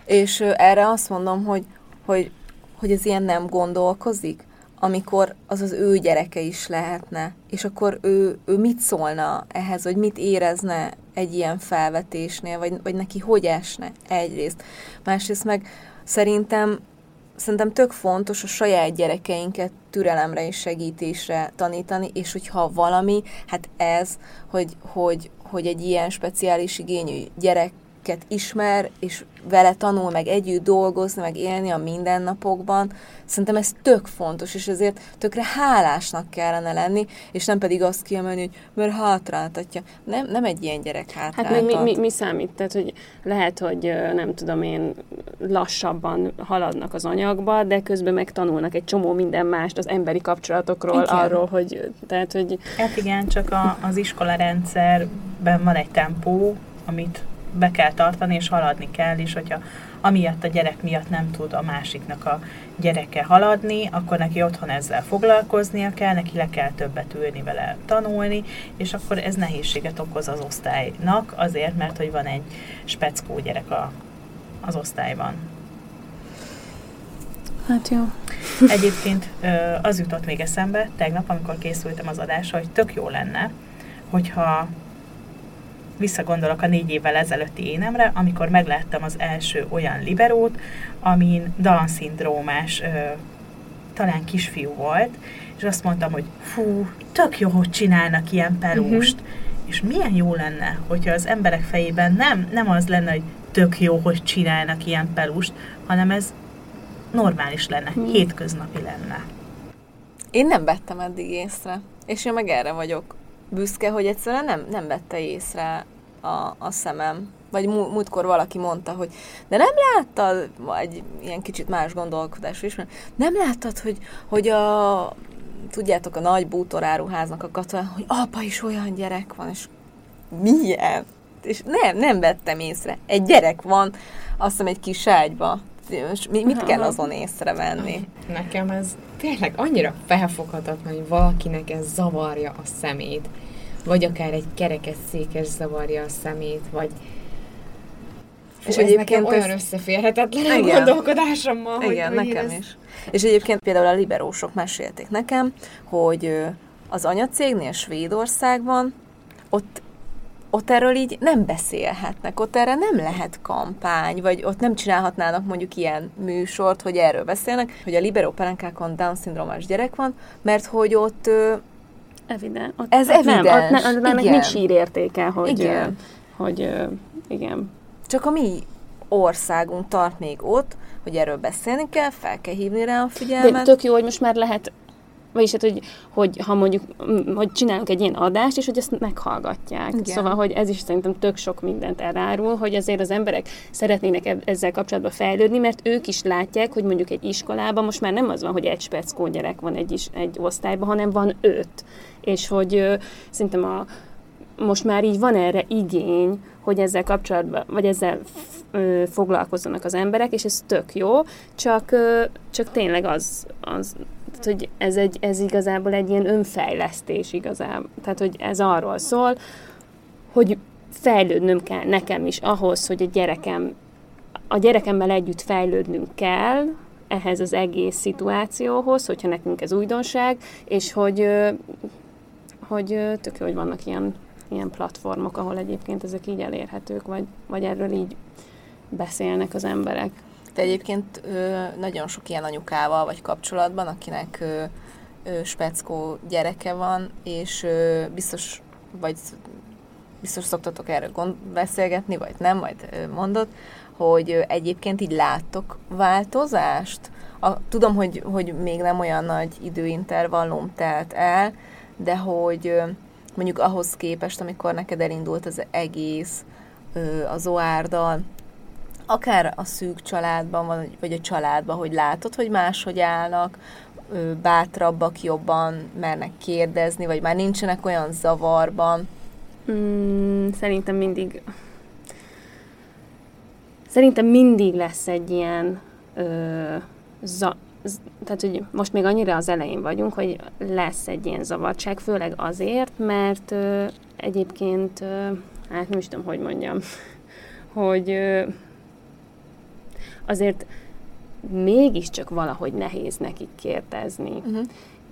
Speaker 3: És erre azt mondom, hogy, hogy, hogy ez ilyen nem gondolkozik, amikor az az ő gyereke is lehetne, és akkor ő, ő mit szólna ehhez, vagy mit érezne egy ilyen felvetésnél, vagy, vagy neki hogy esne egyrészt. Másrészt meg szerintem szerintem tök fontos a saját gyerekeinket türelemre és segítésre tanítani, és hogyha valami, hát ez, hogy, hogy, hogy egy ilyen speciális igényű gyereket ismer, és vele tanul meg együtt dolgozni, meg élni a mindennapokban, szerintem ez tök fontos, és ezért tökre hálásnak kellene lenni, és nem pedig azt kiemelni, hogy mert hátráltatja. Nem, nem egy ilyen gyerek
Speaker 4: Hát
Speaker 3: hátráltat.
Speaker 4: mi, mi, mi, mi számít? Tehát, hogy lehet, hogy nem tudom én, lassabban haladnak az anyagba, de közben meg tanulnak egy csomó minden mást az emberi kapcsolatokról,
Speaker 3: Igen.
Speaker 4: arról, hogy, tehát, hogy
Speaker 2: Hát igen, csak a, az iskola rendszerben van egy tempó, amit be kell tartani, és haladni kell, és hogyha amiatt a gyerek miatt nem tud a másiknak a gyereke haladni, akkor neki otthon ezzel foglalkoznia kell, neki le kell többet ülni vele tanulni, és akkor ez nehézséget okoz az osztálynak, azért, mert hogy van egy speckó gyerek a, az osztályban.
Speaker 4: hát jó.
Speaker 2: Egyébként az jutott még eszembe tegnap, amikor készültem az adásra, hogy tök jó lenne, hogyha visszagondolok a négy évvel ezelőtti énemre, amikor megláttam az első olyan liberót, amin Down-szindrómás talán kisfiú volt, és azt mondtam, hogy fú, tök jó, hogy csinálnak ilyen pelúst. Uh-huh. És milyen jó lenne, hogyha az emberek fejében nem, nem az lenne, hogy tök jó, hogy csinálnak ilyen pelúst, hanem ez normális lenne,
Speaker 4: Hmm.
Speaker 2: hétköznapi lenne.
Speaker 3: Én nem vettem eddig észre, és én meg erre vagyok büszke, hogy egyszerűen nem, nem vette észre a, a szemem. Vagy mú, múltkor valaki mondta, hogy de nem láttad, vagy ilyen kicsit más gondolkodás is, mert nem láttad, hogy, hogy a, tudjátok, a nagy bútoráruháznak a katonán, hogy apa is olyan gyerek van, és milyen? És nem, nem vettem észre. Egy gyerek van, azt hiszem egy kis ágyba. Mit kell azon észrevenni?
Speaker 5: Nekem ez tényleg annyira felfoghatatlan, hogy valakinek ez zavarja a szemét, vagy akár egy kerekes székes zavarja a szemét, vagy Fú,
Speaker 3: És
Speaker 5: ez
Speaker 3: egyébként
Speaker 5: nekem olyan
Speaker 3: ez-
Speaker 5: összeférhetetlen
Speaker 3: Igen.
Speaker 5: gondolkodásommal, hogy,
Speaker 3: Igen,
Speaker 5: hogy
Speaker 3: nekem
Speaker 5: ez...
Speaker 3: is. És egyébként például a liberósok mesélték nekem, hogy az anyacégnél Svédországban ott ott erről így nem beszélhetnek, ott erre nem lehet kampány, vagy ott nem csinálhatnának mondjuk ilyen műsort, hogy erről beszélnek, hogy a liberó pelenkákon Down-szindrómás gyerek van, mert hogy ott ö,
Speaker 4: Evidens. Ott,
Speaker 3: Ez
Speaker 4: ott Nem,
Speaker 3: evidens,
Speaker 4: ott ne, annak
Speaker 3: igen.
Speaker 4: nincs hírértéke, hogy,
Speaker 3: Igen.
Speaker 4: hogy ö, igen.
Speaker 3: csak a mi országunk tart még ott, hogy erről beszélni kell, fel kell hívni rá a
Speaker 4: De
Speaker 3: figyelmet.
Speaker 4: tök jó, hogy most már lehet, vagyis hát, hogy, hogy ha mondjuk, hogy csinálunk egy ilyen adást, és hogy ezt meghallgatják.
Speaker 3: Igen.
Speaker 4: Szóval, hogy ez is szerintem tök sok mindent elárul, hogy azért az emberek szeretnének ezzel kapcsolatban fejlődni, mert ők is látják, hogy mondjuk egy iskolában most már nem az van, hogy egy speckó gyerek van egy, is, egy osztályban, hanem van öt. És hogy ö, szerintem a, most már így van erre igény, hogy ezzel kapcsolatban, vagy ezzel ö, foglalkozzanak az emberek, és ez tök jó, csak, ö, csak tényleg az, az hogy ez, egy, ez igazából egy ilyen önfejlesztés igazából. Tehát, hogy ez arról szól, hogy fejlődnöm kell nekem is ahhoz, hogy a gyerekem, a gyerekemmel együtt fejlődnünk kell ehhez az egész szituációhoz, hogyha nekünk ez újdonság, és hogy, hogy tök jó, hogy vannak ilyen, ilyen platformok, ahol egyébként ezek így elérhetők, vagy, vagy erről így beszélnek az emberek.
Speaker 3: Te egyébként nagyon sok ilyen anyukával vagy kapcsolatban, akinek speckó gyereke van, és biztos, vagy biztos szoktatok erről gond, beszélgetni, vagy nem, majd mondod, hogy egyébként így láttok változást? A, tudom, hogy, hogy még nem olyan nagy időintervallum telt el, de hogy mondjuk ahhoz képest, amikor neked elindult az egész az oárdal, akár a szűk családban, vagy, a családban, hogy látod, hogy máshogy állnak, bátrabbak, jobban mernek kérdezni, vagy már nincsenek olyan zavarban?
Speaker 4: Mm, szerintem mindig szerintem mindig lesz egy ilyen ö, za, tehát, hogy most még annyira az elején vagyunk, hogy lesz egy ilyen zavartság, főleg azért, mert ö, egyébként, ö, hát nem is tudom, hogy mondjam, hogy ö, azért mégiscsak valahogy nehéz nekik kérdezni. Uh-huh.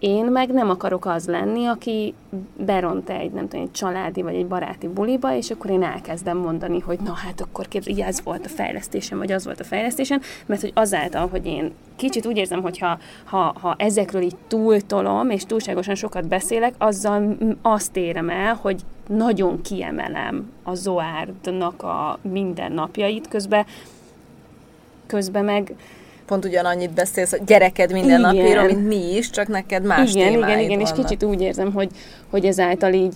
Speaker 4: Én meg nem akarok az lenni, aki beront egy, nem tudom, egy családi vagy egy baráti buliba, és akkor én elkezdem mondani, hogy na hát akkor képzelj, ez volt a fejlesztésem, vagy az volt a fejlesztésem, mert hogy azáltal, hogy én kicsit úgy érzem, hogy ha, ha, ha ezekről így túltolom, és túlságosan sokat beszélek, azzal azt érem el, hogy nagyon kiemelem a Zoárdnak a mindennapjait, közben közben meg
Speaker 3: pont ugyanannyit beszélsz, hogy gyereked minden napjáról, mint mi is, csak neked más
Speaker 4: Igen, igen, igen, vannak. és kicsit úgy érzem, hogy, hogy ezáltal így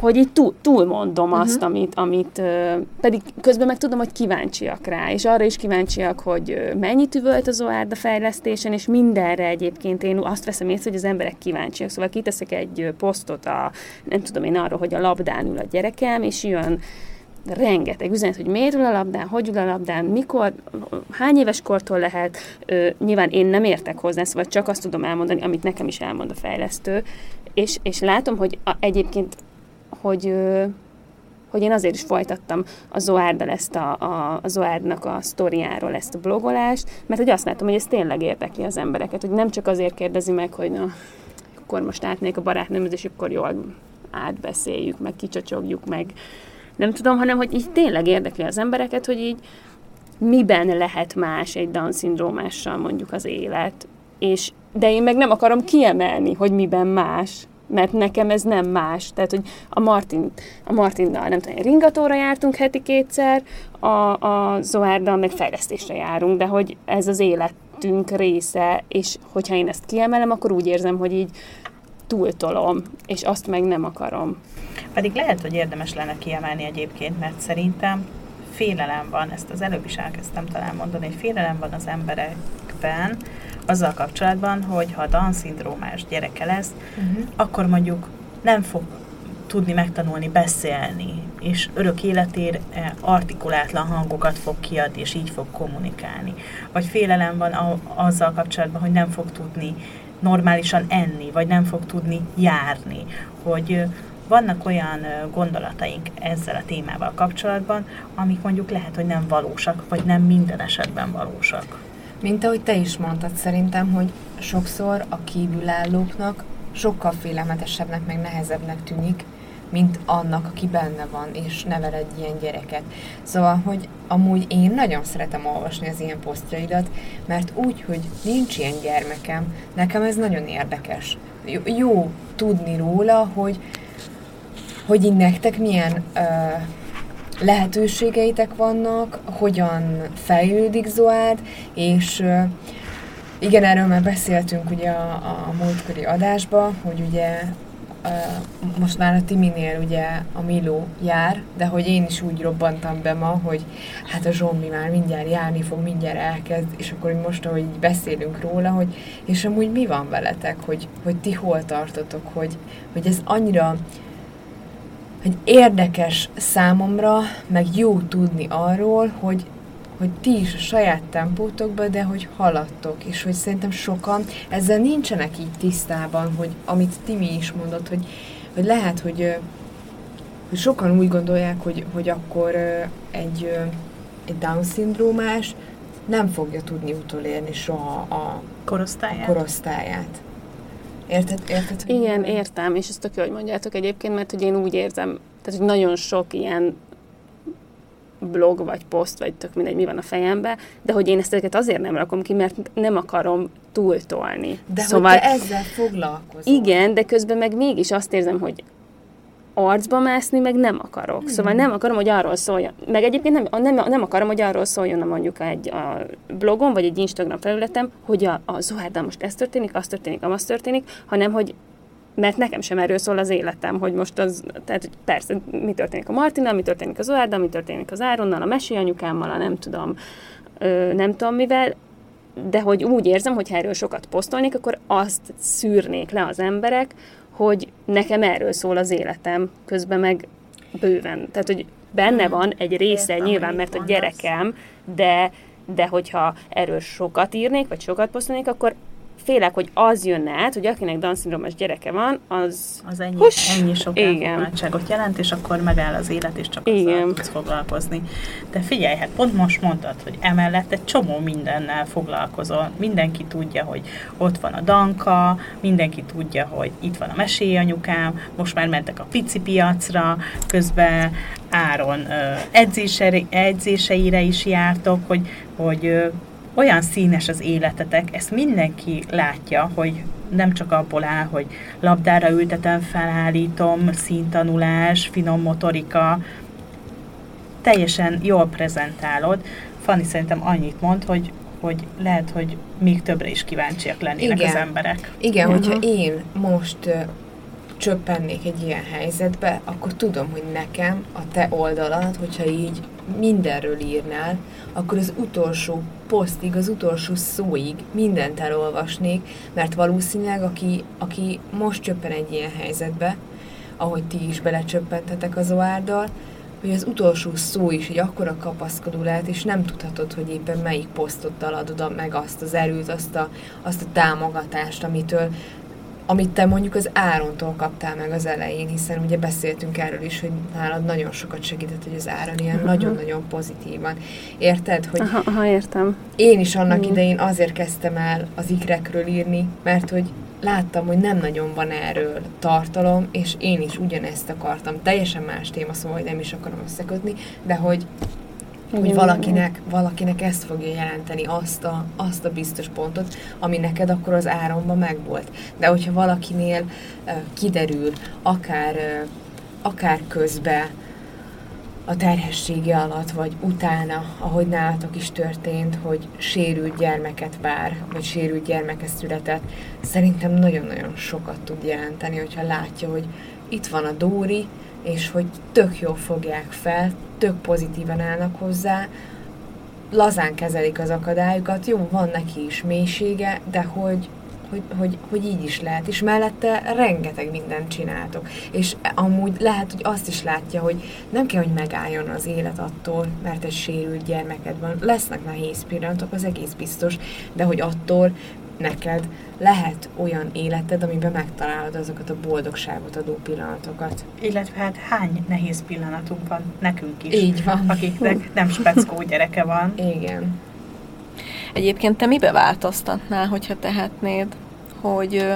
Speaker 4: hogy így túl, túlmondom uh-huh. azt, amit, amit uh, pedig közben meg tudom, hogy kíváncsiak rá, és arra is kíváncsiak, hogy uh, mennyit üvölt az OARDA fejlesztésen, és mindenre egyébként én azt veszem észre, hogy az emberek kíváncsiak. Szóval kiteszek egy posztot a, nem tudom én arról, hogy a labdán ül a gyerekem, és jön rengeteg üzenet, hogy miért ül a labdán, hogy ül a labdán, mikor, hány éves kortól lehet. Ö, nyilván én nem értek hozzá, szóval csak azt tudom elmondani, amit nekem is elmond a fejlesztő, és, és látom, hogy a, egyébként, hogy ö, hogy én azért is folytattam a Zoárdal ezt a, a, a Zoárdnak a sztoriáról ezt a blogolást, mert hogy azt látom, hogy ez tényleg érdekli az embereket, hogy nem csak azért kérdezi meg, hogy na, akkor most átnék a barátnőmöz, és akkor jól átbeszéljük, meg kicsacsogjuk, meg, nem tudom, hanem hogy így tényleg érdekli az embereket, hogy így miben lehet más egy Down-szindrómással mondjuk az élet, és de én meg nem akarom kiemelni, hogy miben más, mert nekem ez nem más. Tehát, hogy a, Martin, a Martinnal, nem tudom, ringatóra jártunk heti kétszer, a, a Zoárdal meg fejlesztésre járunk, de hogy ez az életünk része, és hogyha én ezt kiemelem, akkor úgy érzem, hogy így túltolom, és azt meg nem akarom.
Speaker 2: Pedig lehet, hogy érdemes lenne kiemelni egyébként, mert szerintem félelem van, ezt az előbb is elkezdtem talán mondani, hogy félelem van az emberekben, azzal kapcsolatban, hogy ha Down-szindrómás gyereke lesz, uh-huh. akkor mondjuk nem fog tudni megtanulni beszélni, és örök életér artikulátlan hangokat fog kiadni, és így fog kommunikálni. Vagy félelem van a, azzal kapcsolatban, hogy nem fog tudni normálisan enni, vagy nem fog tudni járni, hogy vannak olyan gondolataink ezzel a témával kapcsolatban, amik mondjuk lehet, hogy nem valósak, vagy nem minden esetben valósak.
Speaker 5: Mint ahogy te is mondtad, szerintem, hogy sokszor a kívülállóknak sokkal félelmetesebbnek, meg nehezebbnek tűnik, mint annak, aki benne van, és nevel egy ilyen gyereket. Szóval, hogy amúgy én nagyon szeretem olvasni az ilyen posztjaidat, mert úgy, hogy nincs ilyen gyermekem, nekem ez nagyon érdekes. Jó, jó tudni róla, hogy, hogy így nektek milyen ö, lehetőségeitek vannak, hogyan fejlődik Zoárd, és ö, igen, erről már beszéltünk ugye a, a múltkori adásban, hogy ugye most már a Timinél ugye a Miló jár, de hogy én is úgy robbantam be ma, hogy hát a Zsombi már mindjárt járni fog, mindjárt elkezd, és akkor most, ahogy beszélünk róla, hogy és amúgy mi van veletek, hogy, hogy ti hol tartotok, hogy, hogy ez annyira hogy érdekes számomra, meg jó tudni arról, hogy hogy ti is a saját tempótokba, de hogy haladtok, és hogy szerintem sokan ezzel nincsenek így tisztában, hogy amit Timi is mondott, hogy, hogy lehet, hogy, hogy sokan úgy gondolják, hogy, hogy akkor egy, egy Down-szindrómás nem fogja tudni utolérni soha a
Speaker 2: korosztályát.
Speaker 5: A korosztályát. Érted? Érted
Speaker 4: Igen, értem, és ezt tök jó, hogy mondjátok egyébként, mert hogy én úgy érzem, tehát hogy nagyon sok ilyen blog, vagy poszt, vagy tök mindegy, mi van a fejembe, de hogy én ezt ezeket azért nem rakom ki, mert nem akarom túltolni.
Speaker 5: De szóval, hogy te ezzel foglalkozol.
Speaker 4: Igen, de közben meg mégis azt érzem, hogy arcba mászni meg nem akarok. Szóval nem akarom, hogy arról szóljon. Meg egyébként nem, nem, nem akarom, hogy arról szóljon mondjuk egy a blogon, vagy egy Instagram felületem, hogy a, a Zohárdal most ez történik, az történik, az történik, hanem hogy mert nekem sem erről szól az életem, hogy most az, tehát persze, mi történik a Martinnal, mi történik az Oárddal, mi történik az Áronnal, a mesélyanyukámmal, a nem tudom, ö, nem tudom mivel, de hogy úgy érzem, hogy ha erről sokat posztolnék, akkor azt szűrnék le az emberek, hogy nekem erről szól az életem, közben meg bőven. Tehát, hogy benne van egy része
Speaker 2: Értem,
Speaker 4: nyilván, mert a gyerekem, de, de hogyha erről sokat írnék, vagy sokat posztolnék, akkor félek, hogy az jönne át, hogy akinek Down-szindrómás gyereke van, az...
Speaker 2: Az ennyi,
Speaker 4: Hus!
Speaker 2: ennyi sok elfoglaltságot jelent, és akkor megáll az élet, és csak
Speaker 4: Igen.
Speaker 2: azzal tudsz foglalkozni. De figyelj, hát pont most mondtad, hogy emellett egy csomó mindennel foglalkozol. Mindenki tudja, hogy ott van a Danka, mindenki tudja, hogy itt van a mesélyanyukám, most már mentek a pici piacra, közben Áron ö, edzésere, edzéseire is jártok, hogy, hogy olyan színes az életetek, ezt mindenki látja, hogy nem csak abból áll, hogy labdára ültetem, felállítom, színtanulás, finom motorika, teljesen jól prezentálod. Fanni szerintem annyit mond, hogy, hogy lehet, hogy még többre is kíváncsiak lennének
Speaker 5: Igen.
Speaker 2: az emberek.
Speaker 5: Igen,
Speaker 4: Mhm.
Speaker 5: hogyha én most csöppennék egy ilyen helyzetbe, akkor tudom, hogy nekem a te oldalad, hogyha így mindenről írnál, akkor az utolsó posztig, az utolsó szóig mindent elolvasnék, mert valószínűleg aki, aki most csöppen egy ilyen helyzetbe, ahogy ti is belecsöppentetek az oárdal, hogy az utolsó szó is egy akkora kapaszkodó lehet, és nem tudhatod, hogy éppen melyik posztottal adod meg azt az erőt, azt a, azt a támogatást, amitől amit te mondjuk az Árontól kaptál meg az elején, hiszen ugye beszéltünk erről is, hogy nálad nagyon sokat segített, hogy az Áron ilyen nagyon-nagyon pozitívan. Érted, hogy
Speaker 4: Aha, aha értem.
Speaker 5: én is annak
Speaker 4: Mhm.
Speaker 5: idején azért kezdtem el az ikrekről írni, mert hogy láttam, hogy nem nagyon van erről tartalom, és én is ugyanezt akartam. Teljesen más téma, szóval hogy nem is akarom összekötni, de hogy hogy
Speaker 4: Igen,
Speaker 5: valakinek, valakinek ezt fogja jelenteni, azt a, azt a biztos pontot, ami neked akkor az áronban megvolt. De hogyha valakinél uh, kiderül, akár, uh, akár közbe, a terhessége alatt, vagy utána, ahogy nálatok is történt, hogy sérült gyermeket vár, vagy sérült gyermeke született, szerintem nagyon-nagyon sokat tud jelenteni, hogyha látja, hogy itt van a Dóri, és hogy tök jól fogják fel, tök pozitívan állnak hozzá, lazán kezelik az akadályokat, jó, van neki is mélysége, de hogy, hogy, hogy, hogy így is lehet, és mellette rengeteg mindent csináltok. És amúgy lehet, hogy azt is látja, hogy nem kell, hogy megálljon az élet attól, mert egy sérült gyermeked van. Lesznek nehéz pillanatok, az egész biztos, de hogy attól neked lehet olyan életed, amiben megtalálod azokat a boldogságot adó pillanatokat.
Speaker 2: Illetve hát hány nehéz pillanatunk van nekünk is,
Speaker 5: Így van.
Speaker 2: akiknek nem speckó gyereke van.
Speaker 5: Igen.
Speaker 3: Egyébként te mibe változtatnál, hogyha tehetnéd, hogy,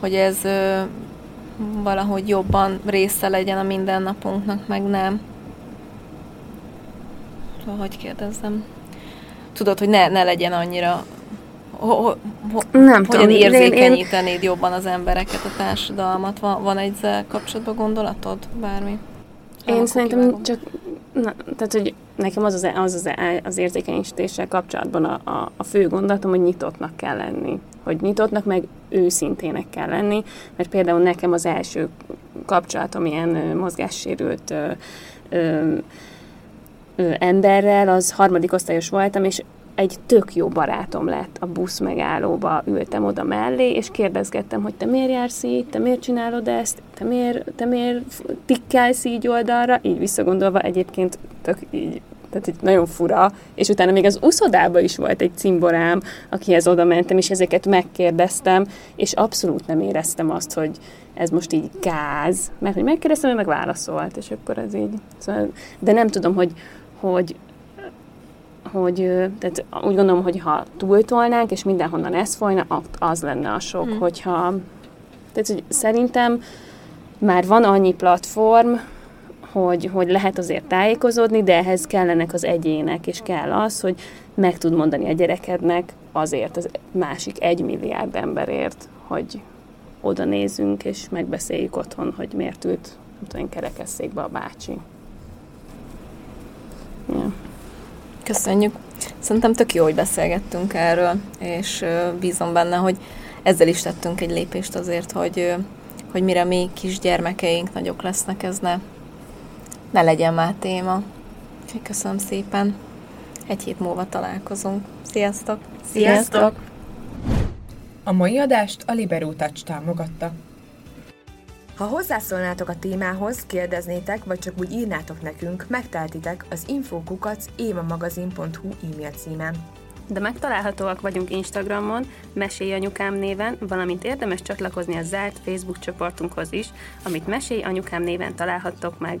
Speaker 3: hogy ez valahogy jobban része legyen a mindennapunknak, meg nem? Szóval, hogy kérdezzem? Tudod, hogy ne, ne legyen annyira... Ho, ho,
Speaker 4: Nem
Speaker 3: hogyan
Speaker 4: tudom, én-
Speaker 3: érzékenyítenéd jobban az embereket, a társadalmat? Van, van ezzel kapcsolatban gondolatod? Bármi?
Speaker 4: Én
Speaker 3: Akkor
Speaker 4: szerintem
Speaker 3: kivágom.
Speaker 4: csak, na, tehát, hogy nekem az az, az, az, az érzékenyítéssel kapcsolatban a, a, a fő gondolatom, hogy nyitottnak kell lenni. Hogy nyitottnak, meg őszintének kell lenni, mert például nekem az első kapcsolatom ilyen ö, mozgássérült ö, ö, ö, emberrel, az harmadik osztályos voltam, és egy tök jó barátom lett a busz megállóba, ültem oda mellé, és kérdezgettem, hogy te miért jársz így, te miért csinálod ezt, te miért, te miért tikkelsz így oldalra, így visszagondolva egyébként tök így, tehát így nagyon fura, és utána még az uszodába is volt egy cimborám, akihez oda mentem, és ezeket megkérdeztem, és abszolút nem éreztem azt, hogy ez most így gáz, mert hogy megkérdeztem, ő meg válaszolt, és akkor ez így, szóval, de nem tudom, hogy, hogy hogy tehát úgy gondolom, hogy ha túltolnánk, és mindenhonnan ez folyna, az lenne a sok,
Speaker 3: Hmm.
Speaker 4: hogyha tehát hogy szerintem már van annyi platform, hogy, hogy lehet azért tájékozódni, de ehhez kellenek az egyének, és kell az, hogy meg tud mondani a gyerekednek azért az másik egy milliárd emberért, hogy oda nézzünk, és megbeszéljük otthon, hogy miért ült, nem tudom, kerekesszékbe a bácsi. Ja.
Speaker 3: Köszönjük. Szerintem tök jó, hogy beszélgettünk erről, és bízom benne, hogy ezzel is tettünk egy lépést azért, hogy, hogy mire mi kisgyermekeink nagyok lesznek, ez ne, ne legyen már téma. Köszönöm szépen. Egy hét múlva találkozunk. Sziasztok!
Speaker 4: Sziasztok!
Speaker 5: A mai adást a Liberó Touch támogatta.
Speaker 6: Ha hozzászólnátok a témához, kérdeznétek, vagy csak úgy írnátok nekünk, megteltitek az infokukac évamagazin.hu e-mail címen.
Speaker 4: De megtalálhatóak vagyunk Instagramon, Mesélj Anyukám néven, valamint érdemes csatlakozni a zárt Facebook csoportunkhoz is, amit Mesélj Anyukám néven találhattok meg.